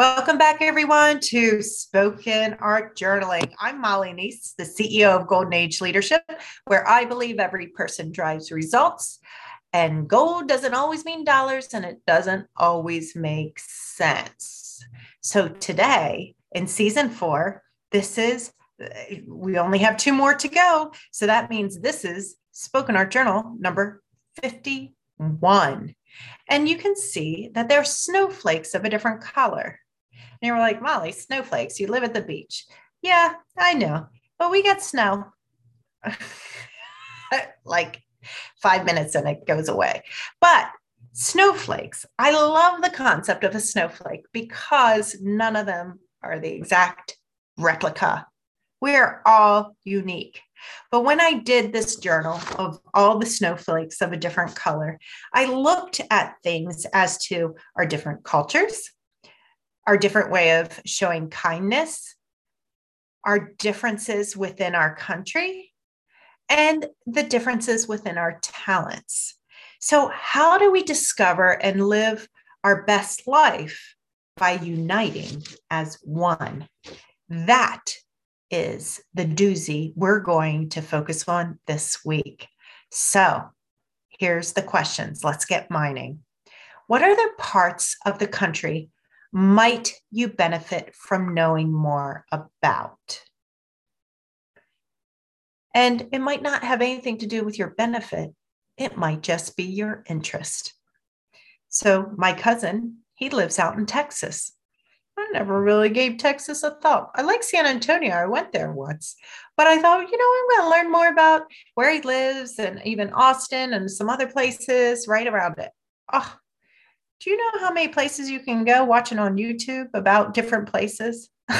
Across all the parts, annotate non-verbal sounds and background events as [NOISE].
Welcome back, everyone, to Spoken Art Journaling. I'm Molly Nece, the CEO of Golden Age Leadership, where I believe every person drives results. And gold doesn't always mean dollars, and it doesn't always make sense. So, today in season four, this is, we only have two more to go. So, that means this is Spoken Art Journal number 51. And you can see that they're snowflakes of a different color. And you were like, Molly, snowflakes, you live at the beach. Yeah, I know, but we get snow. [LAUGHS] like five minutes and it goes away. But snowflakes, I love the concept of a snowflake because none of them are the exact replica. We're all unique. But when I did this journal of all the snowflakes of a different color, I looked at things as to our different cultures, our different way of showing kindness, our differences within our country, and the differences within our talents. So, how do we discover and live our best life by uniting as one? That is the doozy we're going to focus on this week. So, here's the questions. Let's get mining. What are the parts of the country might you benefit from knowing more about? And it might not have anything to do with your benefit, it might just be your interest. So, my cousin, he lives out in Texas. I never really gave Texas a thought. I like San Antonio. I went there once, but I thought, you know, I'm going to learn more about where he lives and even Austin and some other places right around it. Oh, do you know how many places you can go watching on YouTube about different places? [LAUGHS] you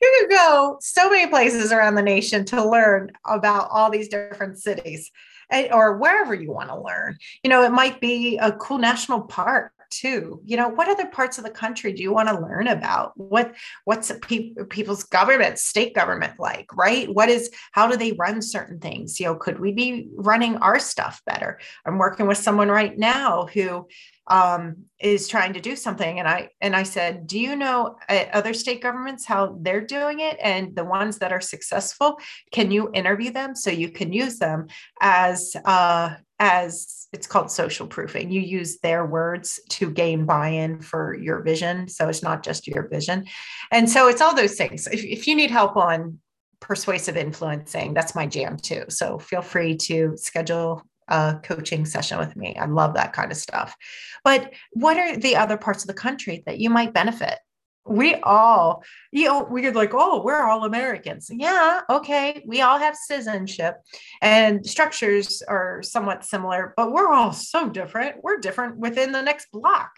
can go so many places around the nation to learn about all these different cities and, or wherever you want to learn. You know, it might be a cool national park too. You know what other parts of the country do you want to learn about? What what's pe- people's government state government like right? What is how do they run certain things? You know could we be running our stuff better? I'm working with someone right now who um, is trying to do something and i and i said do you know uh, other state governments how they're doing it? And the ones that are successful can you interview them so you can use them as uh, as it's called social proofing. You use their words to gain buy in for your vision. So it's not just your vision. And so it's all those things. If, if you need help on persuasive influencing, that's my jam too. So feel free to schedule a coaching session with me. I love that kind of stuff. But what are the other parts of the country that you might benefit? We all, you know, we're like, oh, we're all Americans. Yeah, okay. We all have citizenship and structures are somewhat similar, but we're all so different. We're different within the next block.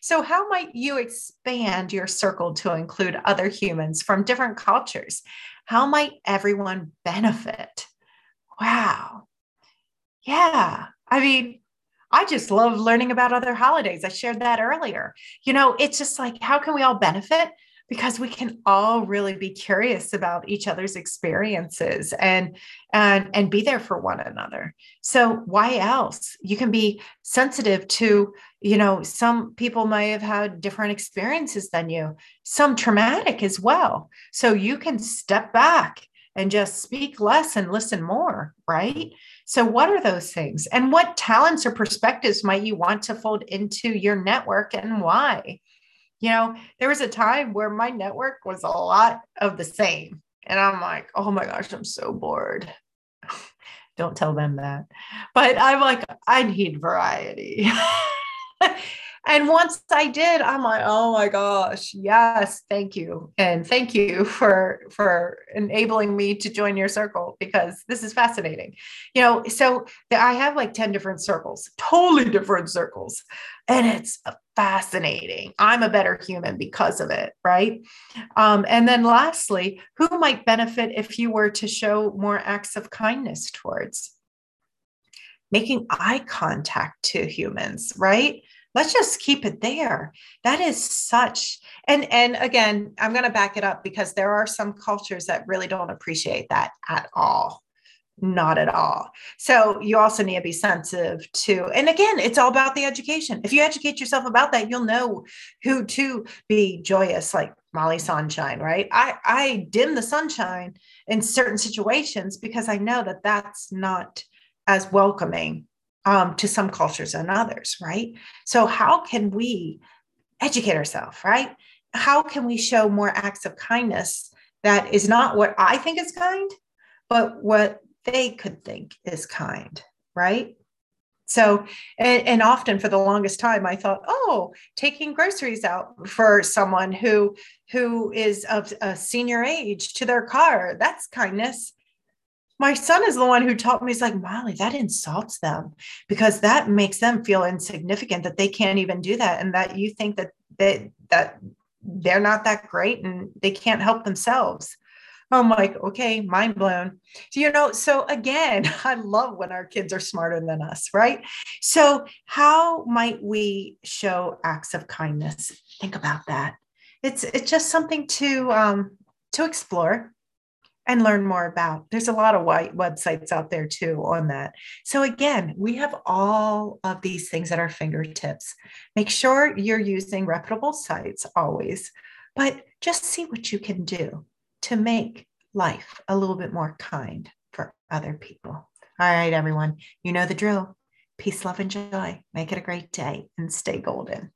So, how might you expand your circle to include other humans from different cultures? How might everyone benefit? Wow. Yeah. I mean, I just love learning about other holidays. I shared that earlier. You know, it's just like, how can we all benefit? Because we can all really be curious about each other's experiences and and and be there for one another. So why else? You can be sensitive to, you know, some people may have had different experiences than you, some traumatic as well. So you can step back and just speak less and listen more, right? So, what are those things? And what talents or perspectives might you want to fold into your network and why? You know, there was a time where my network was a lot of the same. And I'm like, oh my gosh, I'm so bored. Don't tell them that. But I'm like, I need variety. [LAUGHS] And once I did, I'm like, oh my gosh, yes, thank you. And thank you for for enabling me to join your circle because this is fascinating. You know, so I have like 10 different circles, totally different circles. And it's fascinating. I'm a better human because of it, right? Um, and then lastly, who might benefit if you were to show more acts of kindness towards? Making eye contact to humans, right? Let's just keep it there that is such and and again i'm going to back it up because there are some cultures that really don't appreciate that at all not at all. So you also need to be sensitive to, and again, it's all about the education. If you educate yourself about that, you'll know who to be joyous, like Molly Sunshine, right? I, I dim the sunshine in certain situations because I know that that's not as welcoming um, to some cultures than others, right? So how can we educate ourselves, right? How can we show more acts of kindness that is not what I think is kind, but what they could think is kind, right? So, and, and, often for the longest time, I thought, oh, taking groceries out for someone who who is of a senior age to their car, that's kindness. My son is the one who taught me, he's like, Molly, that insults them because that makes them feel insignificant that they can't even do that. And that you think that they, that they're not that great and they can't help themselves. I'm like, okay, mind blown. You know, so again, [LAUGHS] I love when our kids are smarter than us, right? So, how might we show acts of kindness? Think about that. It's it's just something to um, to explore and learn more about. There's a lot of white websites out there too on that. So again, we have all of these things at our fingertips. Make sure you're using reputable sites always, but just see what you can do to make life a little bit more kind for other people. All right, everyone, you know the drill. Peace, love, and joy. Make it a great day and stay golden.